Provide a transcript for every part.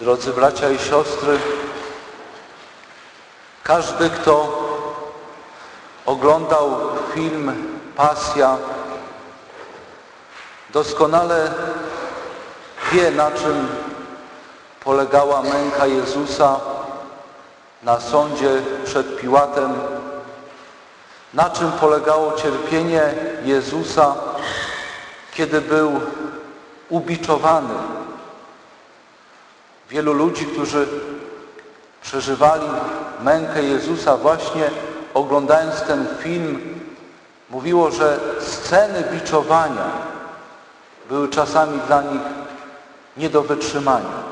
Drodzy bracia i siostry, każdy, kto oglądał film Pasja, doskonale wie, na czym polegała męka Jezusa na sądzie przed Piłatem, na czym polegało cierpienie Jezusa, kiedy był ubiczowany. Wielu ludzi, którzy przeżywali mękę Jezusa właśnie oglądając ten film, mówiło, że sceny biczowania były czasami dla nich nie do wytrzymania.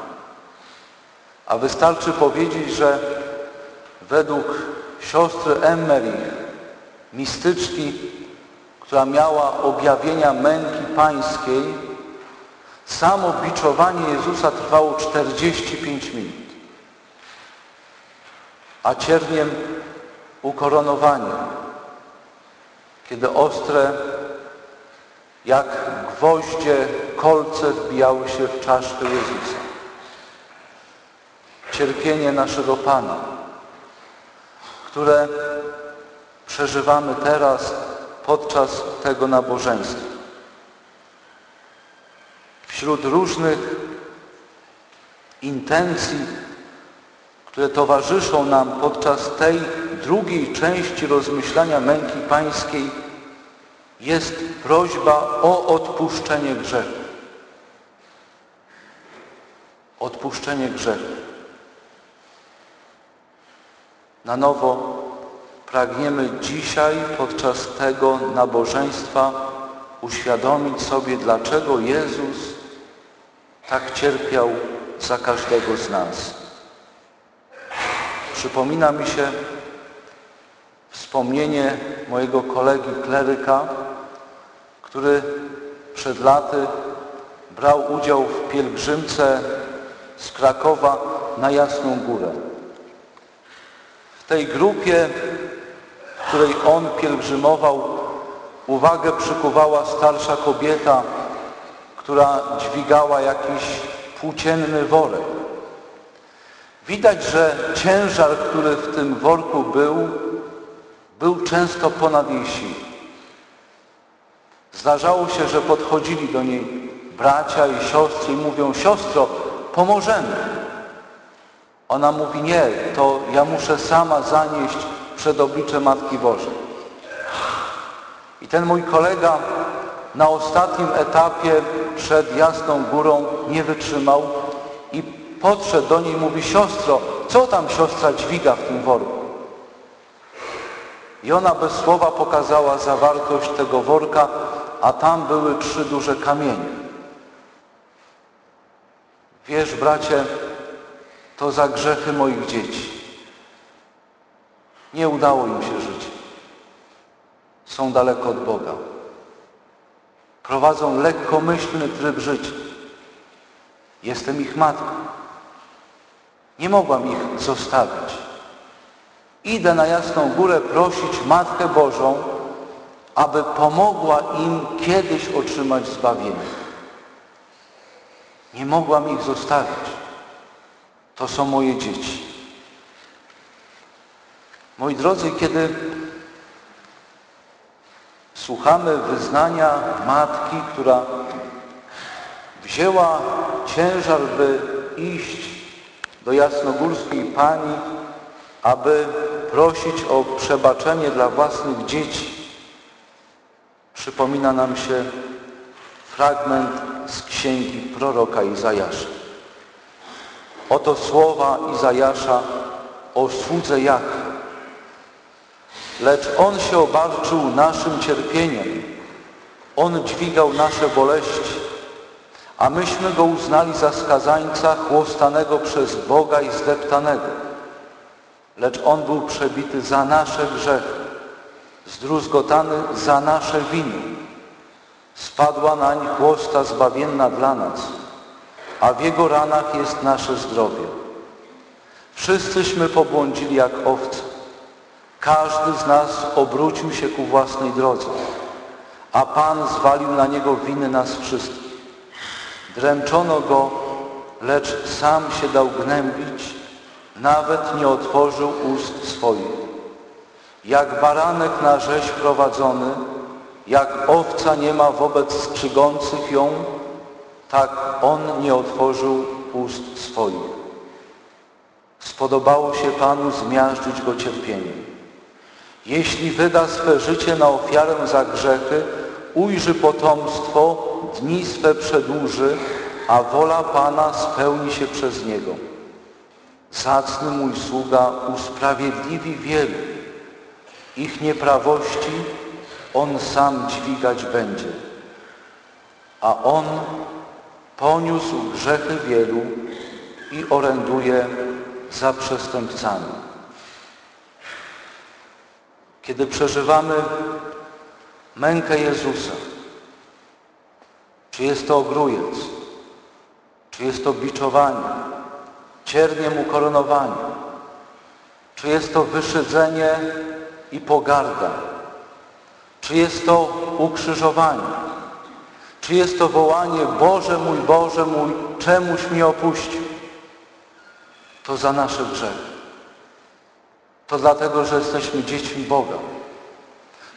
A wystarczy powiedzieć, że według siostry Emmerich, mistyczki, która miała objawienia męki pańskiej, samo biczowanie Jezusa trwało 45 minut, a cierniem ukoronowanie, kiedy ostre jak gwoździe kolce wbijały się w czaszkę Jezusa. Cierpienie naszego Pana, które przeżywamy teraz podczas tego nabożeństwa. Wśród różnych intencji, które towarzyszą nam podczas tej drugiej części rozmyślania męki pańskiej, jest prośba o odpuszczenie grzechu. Odpuszczenie grzechu. Na nowo pragniemy dzisiaj podczas tego nabożeństwa uświadomić sobie, dlaczego Jezus tak cierpiał za każdego z nas. Przypomina mi się wspomnienie mojego kolegi kleryka, który przed laty brał udział w pielgrzymce z Krakowa na Jasną Górę. W tej grupie, w której on pielgrzymował, uwagę przykuwała starsza kobieta, która dźwigała jakiś płócienny worek. Widać, że ciężar, który w tym worku był, był często ponad jej siły. Zdarzało się, że podchodzili do niej bracia i siostry i mówią, siostro, pomożemy. Ona mówi, nie, to ja muszę sama zanieść przed oblicze Matki Bożej. I ten mój kolega na ostatnim etapie przed Jasną Górą nie wytrzymał i podszedł do niej mówi, siostro, co tam siostra dźwiga w tym worku? I ona bez słowa pokazała zawartość tego worka, a tam były trzy duże kamienie. Wiesz, bracie, to za grzechy moich dzieci. Nie udało im się żyć. Są daleko od Boga. Prowadzą lekkomyślny tryb życia. Jestem ich matką. Nie mogłam ich zostawić. Idę na Jasną Górę prosić Matkę Bożą, aby pomogła im kiedyś otrzymać zbawienie. Nie mogłam ich zostawić. To są moje dzieci. Moi drodzy, kiedy słuchamy wyznania matki, która wzięła ciężar, by iść do jasnogórskiej Pani, aby prosić o przebaczenie dla własnych dzieci, przypomina nam się fragment z księgi proroka Izajasza. Oto słowa Izajasza o słudze Jachwy. Lecz On się obarczył naszym cierpieniem. On dźwigał nasze boleści, a myśmy Go uznali za skazańca chłostanego przez Boga i zdeptanego. Lecz On był przebity za nasze grzechy, zdruzgotany za nasze winy. Spadła nań chłosta zbawienna dla nas, a w Jego ranach jest nasze zdrowie. Wszyscyśmy pobłądzili jak owce. Każdy z nas obrócił się ku własnej drodze, a Pan zwalił na Niego winy nas wszystkich. Dręczono Go, lecz sam się dał gnębić, nawet nie otworzył ust swoich. Jak baranek na rzeź prowadzony, jak owca nie ma wobec strzygących ją, tak on nie otworzył ust swoich. Spodobało się Panu zmiażdżyć go cierpieniem. Jeśli wyda swe życie na ofiarę za grzechy, ujrzy potomstwo, dni swe przedłuży, a wola Pana spełni się przez niego. Zacny mój sługa usprawiedliwi wielu. Ich nieprawości on sam dźwigać będzie. A on poniósł grzechy wielu i oręduje za przestępcami. Kiedy przeżywamy mękę Jezusa, czy jest to ogrójec, czy jest to biczowanie, cierniem ukoronowanie, czy jest to wyszydzenie i pogarda, czy jest to ukrzyżowanie, czy jest to wołanie Boże mój, Boże mój, czemuś mnie opuścił, to za nasze grzechy. To dlatego, że jesteśmy dziećmi Boga.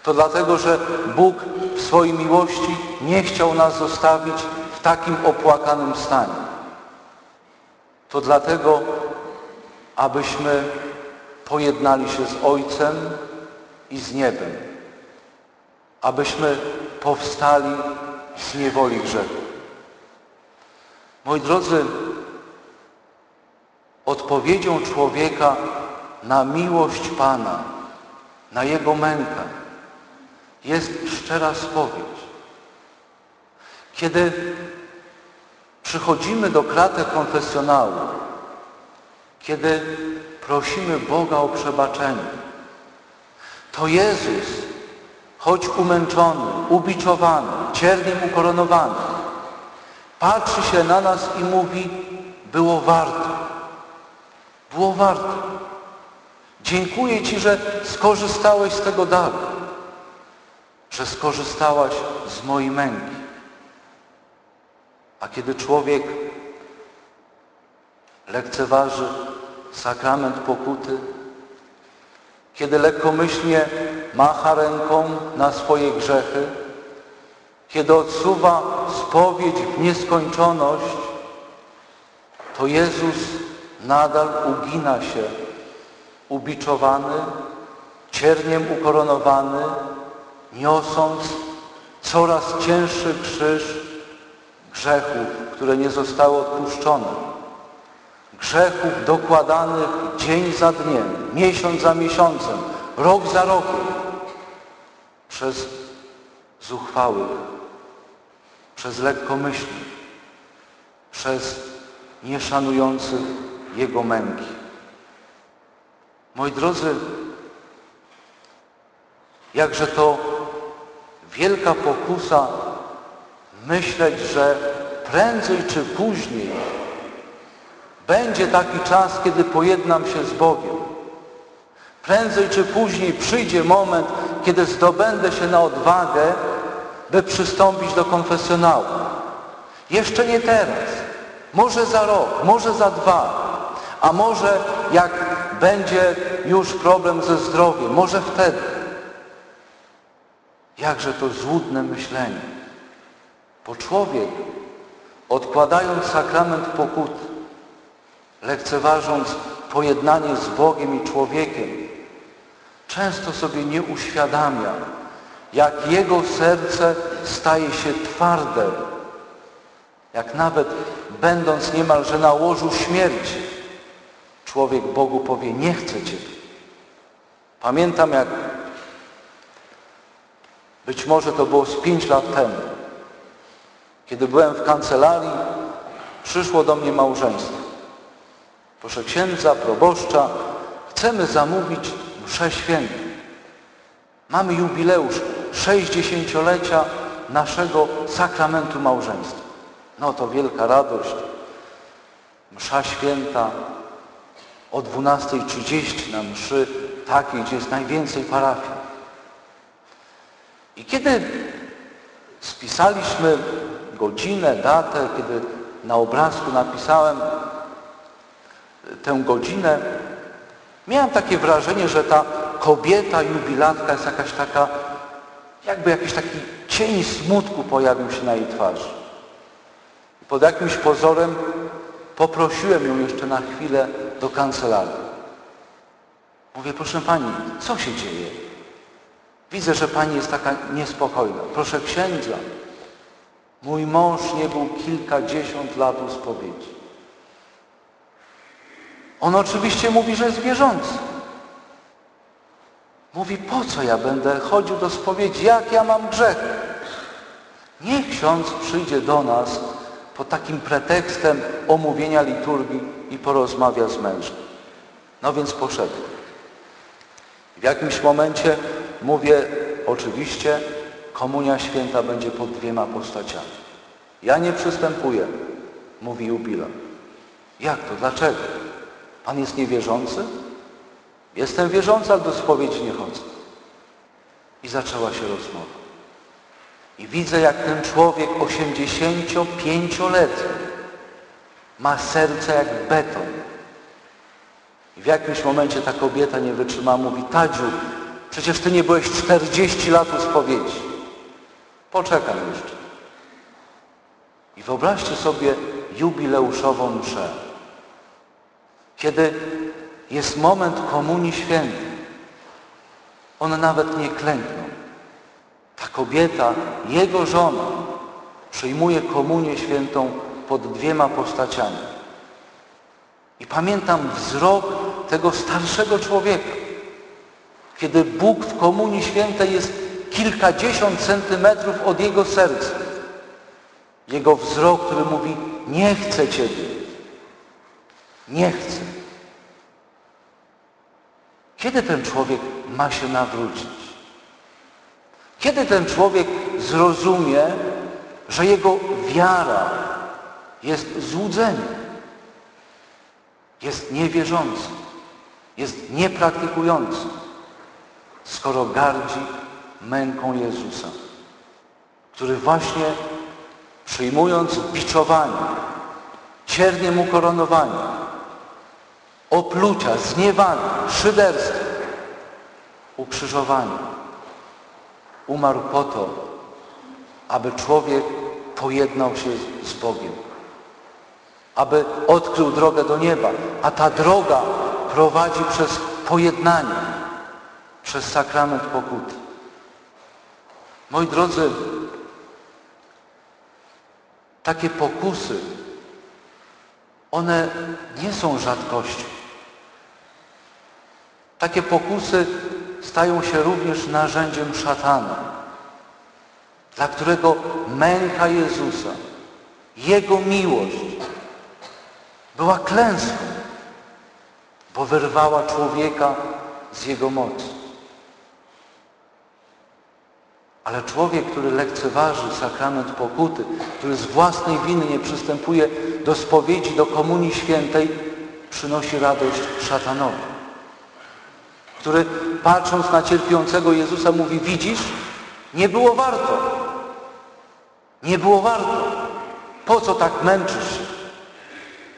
To dlatego, że Bóg w swojej miłości nie chciał nas zostawić w takim opłakanym stanie. To dlatego, abyśmy pojednali się z Ojcem i z niebem. Abyśmy powstali z niewoli grzechu. Moi drodzy, odpowiedzią człowieka na miłość Pana, na Jego mękę jest szczera spowiedź. Kiedy przychodzimy do kratek konfesjonału, kiedy prosimy Boga o przebaczenie, to Jezus, choć umęczony, ubiczowany, cierniem ukoronowany, patrzy się na nas i mówi, było warto. Było warto. Dziękuję Ci, że skorzystałeś z tego daru, że skorzystałaś z mojej męki. A kiedy człowiek lekceważy sakrament pokuty, kiedy lekkomyślnie macha ręką na swoje grzechy, kiedy odsuwa spowiedź w nieskończoność, to Jezus nadal ugina się, ubiczowany, cierniem ukoronowany, niosąc coraz cięższy krzyż grzechów, które nie zostały odpuszczone. Grzechów dokładanych dzień za dniem, miesiąc za miesiącem, rok za rokiem przez zuchwałych, przez lekkomyślnych, przez nieszanujących Jego męki. Moi drodzy, jakże to wielka pokusa myśleć, że prędzej czy później będzie taki czas, kiedy pojednam się z Bogiem. Prędzej czy później przyjdzie moment, kiedy zdobędę się na odwagę, by przystąpić do konfesjonału. Jeszcze nie teraz. Może za rok, może za dwa, a może jak będzie już problem ze zdrowiem, może wtedy. Jakże to złudne myślenie. Bo człowiek, odkładając sakrament pokuty, lekceważąc pojednanie z Bogiem i człowiekiem, często sobie nie uświadamia, jak jego serce staje się twarde, jak nawet będąc niemalże na łożu śmierci, człowiek Bogu powie, nie chcę Cię. Pamiętam jak, być może to było z pięć lat temu, kiedy byłem w kancelarii, przyszło do mnie małżeństwo. Proszę księdza, proboszcza, chcemy zamówić mszę świętą. Mamy jubileusz 60-lecia naszego sakramentu małżeństwa. No to wielka radość. Msza święta o 12.30 na mszy takiej, gdzie jest najwięcej parafii. I kiedy spisaliśmy godzinę, datę, kiedy na obrazku napisałem tę godzinę, miałem takie wrażenie, że ta kobieta jubilatka jest jakaś taka, jakby jakiś taki cień smutku pojawił się na jej twarzy. Pod jakimś pozorem poprosiłem ją jeszcze na chwilę do kancelarii. Mówię, proszę Pani, co się dzieje? Widzę, że Pani jest taka niespokojna. Proszę księdza, mój mąż nie był kilkadziesiąt lat u spowiedzi. On oczywiście mówi, że jest wierzący. Mówi, po co ja będę chodził do spowiedzi? Jak ja mam grzech? Niech ksiądz przyjdzie do nas pod takim pretekstem omówienia liturgii i porozmawia z mężem. No więc poszedłem. W jakimś momencie mówię, oczywiście komunia święta będzie pod dwiema postaciami. Ja nie przystępuję, mówi jubilat. Jak to? Dlaczego? Pan jest niewierzący? Jestem wierzący, ale do spowiedzi nie chodzę. I zaczęła się rozmowa. I widzę, jak ten człowiek 85-letni ma serce jak beton. I w jakimś momencie ta kobieta nie wytrzyma, mówi, Tadziu, przecież ty nie byłeś 40 lat u spowiedzi. Poczekam jeszcze. I wyobraźcie sobie jubileuszową mszę. Kiedy jest moment Komunii Świętej, on nawet nie klęknął. Ta kobieta, jego żona, przyjmuje Komunię Świętą pod dwiema postaciami. I pamiętam wzrok tego starszego człowieka, kiedy Bóg w Komunii Świętej jest kilkadziesiąt centymetrów od jego serca. Jego wzrok, który mówi, nie chcę Ciebie, nie chcę. Kiedy ten człowiek ma się nawrócić? Kiedy ten człowiek zrozumie, że jego wiara jest złudzeniem, jest niewierzący, jest niepraktykujący, skoro gardzi męką Jezusa, który właśnie przyjmując biczowanie, cierniem ukoronowania, oplucia, zniewania, szyderstwa, ukrzyżowania, umarł po to, aby człowiek pojednał się z Bogiem, aby odkrył drogę do nieba, a ta droga prowadzi przez pojednanie, przez sakrament pokuty. Moi drodzy, takie pokusy, one nie są rzadkością. Takie pokusy stają się również narzędziem szatana, dla którego męka Jezusa, Jego miłość była klęską, bo wyrwała człowieka z Jego mocy. Ale człowiek, który lekceważy sakrament pokuty, który z własnej winy nie przystępuje do spowiedzi, do komunii świętej, przynosi radość szatanowi. Który patrząc na cierpiącego Jezusa mówi, widzisz, nie było warto. Nie było warto. Po co tak męczysz się?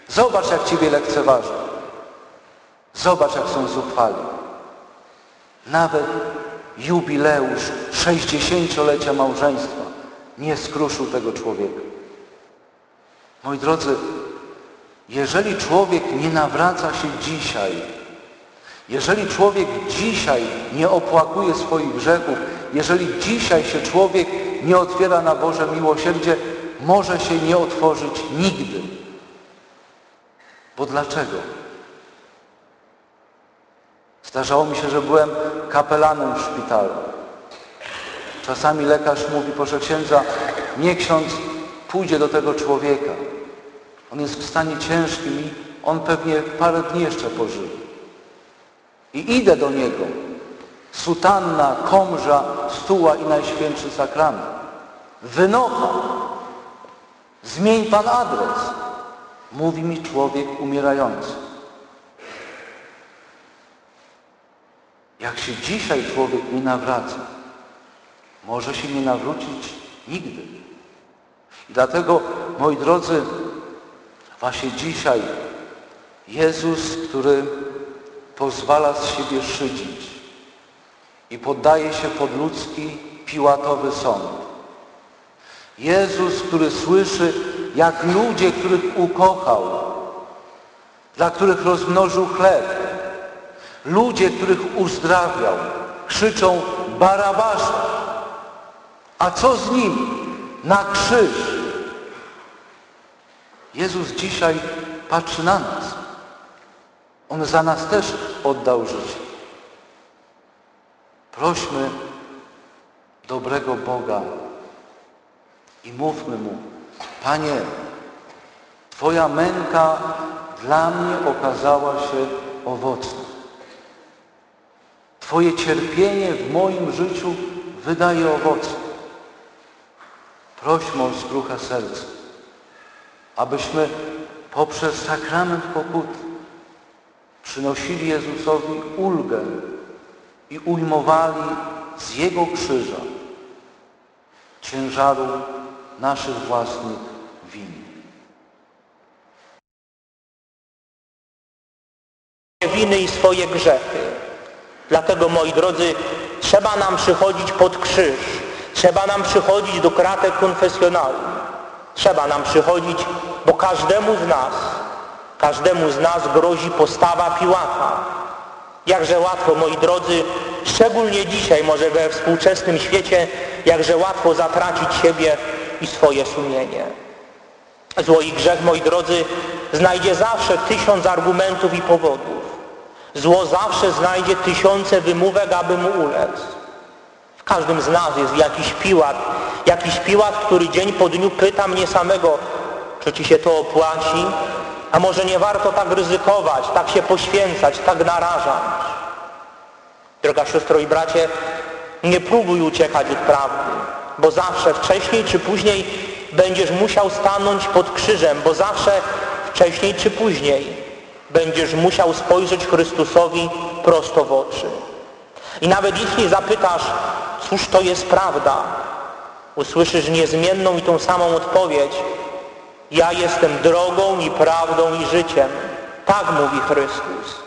Zobacz, jak Ciebie lekceważą. Zobacz, jak są zuchwali. Nawet jubileusz 60-lecia małżeństwa nie skruszył tego człowieka. Moi drodzy, jeżeli człowiek nie nawraca się dzisiaj, jeżeli człowiek dzisiaj nie opłakuje swoich grzechów, jeżeli dzisiaj się człowiek nie otwiera na Boże miłosierdzie, może się nie otworzyć nigdy. Bo dlaczego? Zdarzało mi się, że byłem kapelanem w szpitalu. Czasami lekarz mówi, proszę księdza, nie ksiądz pójdzie do tego człowieka. On jest w stanie ciężkim i on pewnie parę dni jeszcze pożyje. I idę do niego. Sutanna, komża, stuła i Najświętszy Sakrament. Wynocha. Zmień Pan adres. Mówi mi człowiek umierający. Jak się dzisiaj człowiek nie nawraca, może się nie nawrócić nigdy. I dlatego, moi drodzy, Właśnie dzisiaj Jezus, który pozwala z siebie szydzić i poddaje się pod ludzki Piłatowy sąd. Jezus, który słyszy, jak ludzie, których ukochał, dla których rozmnożył chleb, ludzie, których uzdrawiał, krzyczą Barabasza. A co z nim? Na krzyż. Jezus dzisiaj patrzy na nas. On za nas też oddał życie. Prośmy dobrego Boga i mówmy Mu, Panie, Twoja męka dla mnie okazała się owocna. Twoje cierpienie w moim życiu wydaje owoce. Prośmy o skruchę serca, abyśmy poprzez sakrament pokuty przynosili Jezusowi ulgę i ujmowali z Jego krzyża ciężaru naszych własnych win. winy i swoje grzechy. Dlatego, moi drodzy, trzeba nam przychodzić pod krzyż. Trzeba nam przychodzić do kratek konfesjonału. Trzeba nam przychodzić, bo każdemu z nas, każdemu z nas grozi postawa Piłata. Jakże łatwo, moi drodzy, szczególnie dzisiaj, może we współczesnym świecie, jakże łatwo zatracić siebie i swoje sumienie. Zło i grzech, moi drodzy, znajdzie zawsze tysiąc argumentów i powodów. Zło zawsze znajdzie tysiące wymówek, aby mu ulec. W każdym z nas jest jakiś piłat, jakiś piłat, który dzień po dniu pyta mnie samego, czy ci się to opłaci, a może nie warto tak ryzykować, tak się poświęcać, tak narażać. Droga siostro i bracie, nie próbuj uciekać od prawdy, bo zawsze, wcześniej czy później będziesz musiał stanąć pod krzyżem, bo zawsze, wcześniej czy później będziesz musiał spojrzeć Chrystusowi prosto w oczy. I nawet jeśli zapytasz, cóż to jest prawda, usłyszysz niezmienną i tą samą odpowiedź. Ja jestem drogą i prawdą i życiem. Tak mówi Chrystus.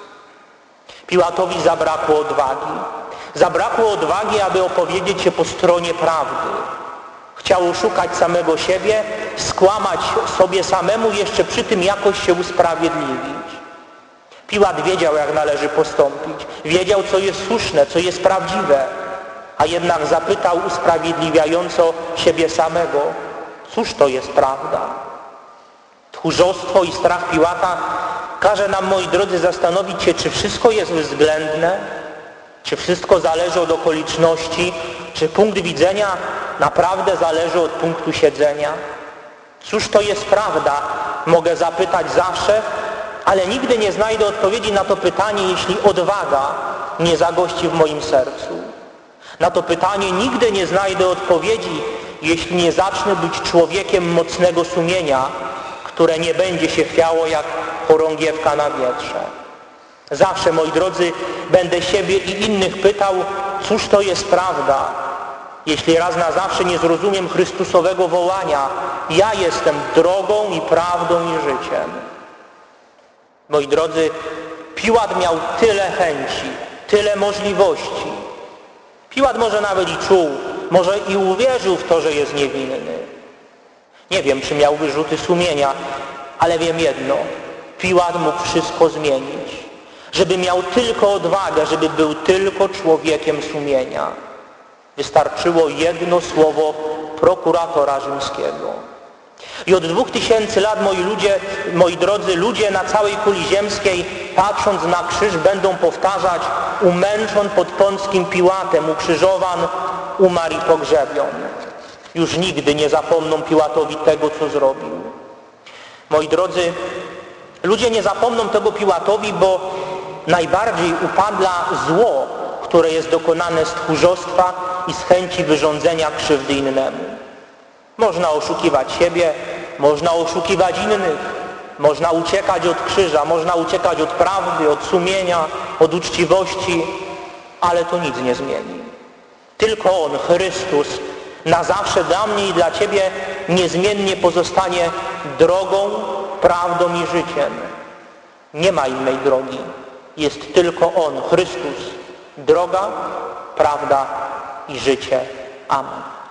Piłatowi zabrakło odwagi. Zabrakło odwagi, aby opowiedzieć się po stronie prawdy. Chciał oszukać samego siebie, skłamać sobie samemu, jeszcze przy tym jakoś się usprawiedliwić. Piłat wiedział, jak należy postąpić. Wiedział, co jest słuszne, co jest prawdziwe. A jednak zapytał usprawiedliwiająco siebie samego, cóż to jest prawda? Tchórzostwo i strach Piłata każe nam, moi drodzy, zastanowić się, czy wszystko jest względne, czy wszystko zależy od okoliczności, czy punkt widzenia naprawdę zależy od punktu siedzenia. Cóż to jest prawda? Mogę zapytać zawsze, ale nigdy nie znajdę odpowiedzi na to pytanie, jeśli odwaga nie zagości w moim sercu. Na to pytanie nigdy nie znajdę odpowiedzi, jeśli nie zacznę być człowiekiem mocnego sumienia, które nie będzie się chwiało jak chorągiewka na wietrze. Zawsze, moi drodzy, będę siebie i innych pytał, cóż to jest prawda, jeśli raz na zawsze nie zrozumiem Chrystusowego wołania, ja jestem drogą i prawdą i życiem. Moi drodzy, Piłat miał tyle chęci, tyle możliwości. Piłat może nawet i czuł, może i uwierzył w to, że jest niewinny. Nie wiem, czy miał wyrzuty sumienia, ale wiem jedno. Piłat mógł wszystko zmienić. Żeby miał tylko odwagę, żeby był tylko człowiekiem sumienia. Wystarczyło jedno słowo prokuratora rzymskiego. I od dwóch tysięcy lat, moi ludzie, moi drodzy, ludzie na całej kuli ziemskiej, patrząc na krzyż, będą powtarzać umęczon pod pąckim Piłatem, ukrzyżowan, umarł i pogrzebion. Już nigdy nie zapomną Piłatowi tego, co zrobił. Moi drodzy, ludzie nie zapomną tego Piłatowi, bo najbardziej upadla zło, które jest dokonane z tchórzostwa i z chęci wyrządzenia krzywdy innemu. Można oszukiwać siebie, można oszukiwać innych, można uciekać od krzyża, można uciekać od prawdy, od sumienia, od uczciwości, ale to nic nie zmieni. Tylko On, Chrystus, na zawsze dla mnie i dla Ciebie niezmiennie pozostanie drogą prawdą i życiem. Nie ma innej drogi. Jest tylko On, Chrystus, droga, prawda i życie. Amen.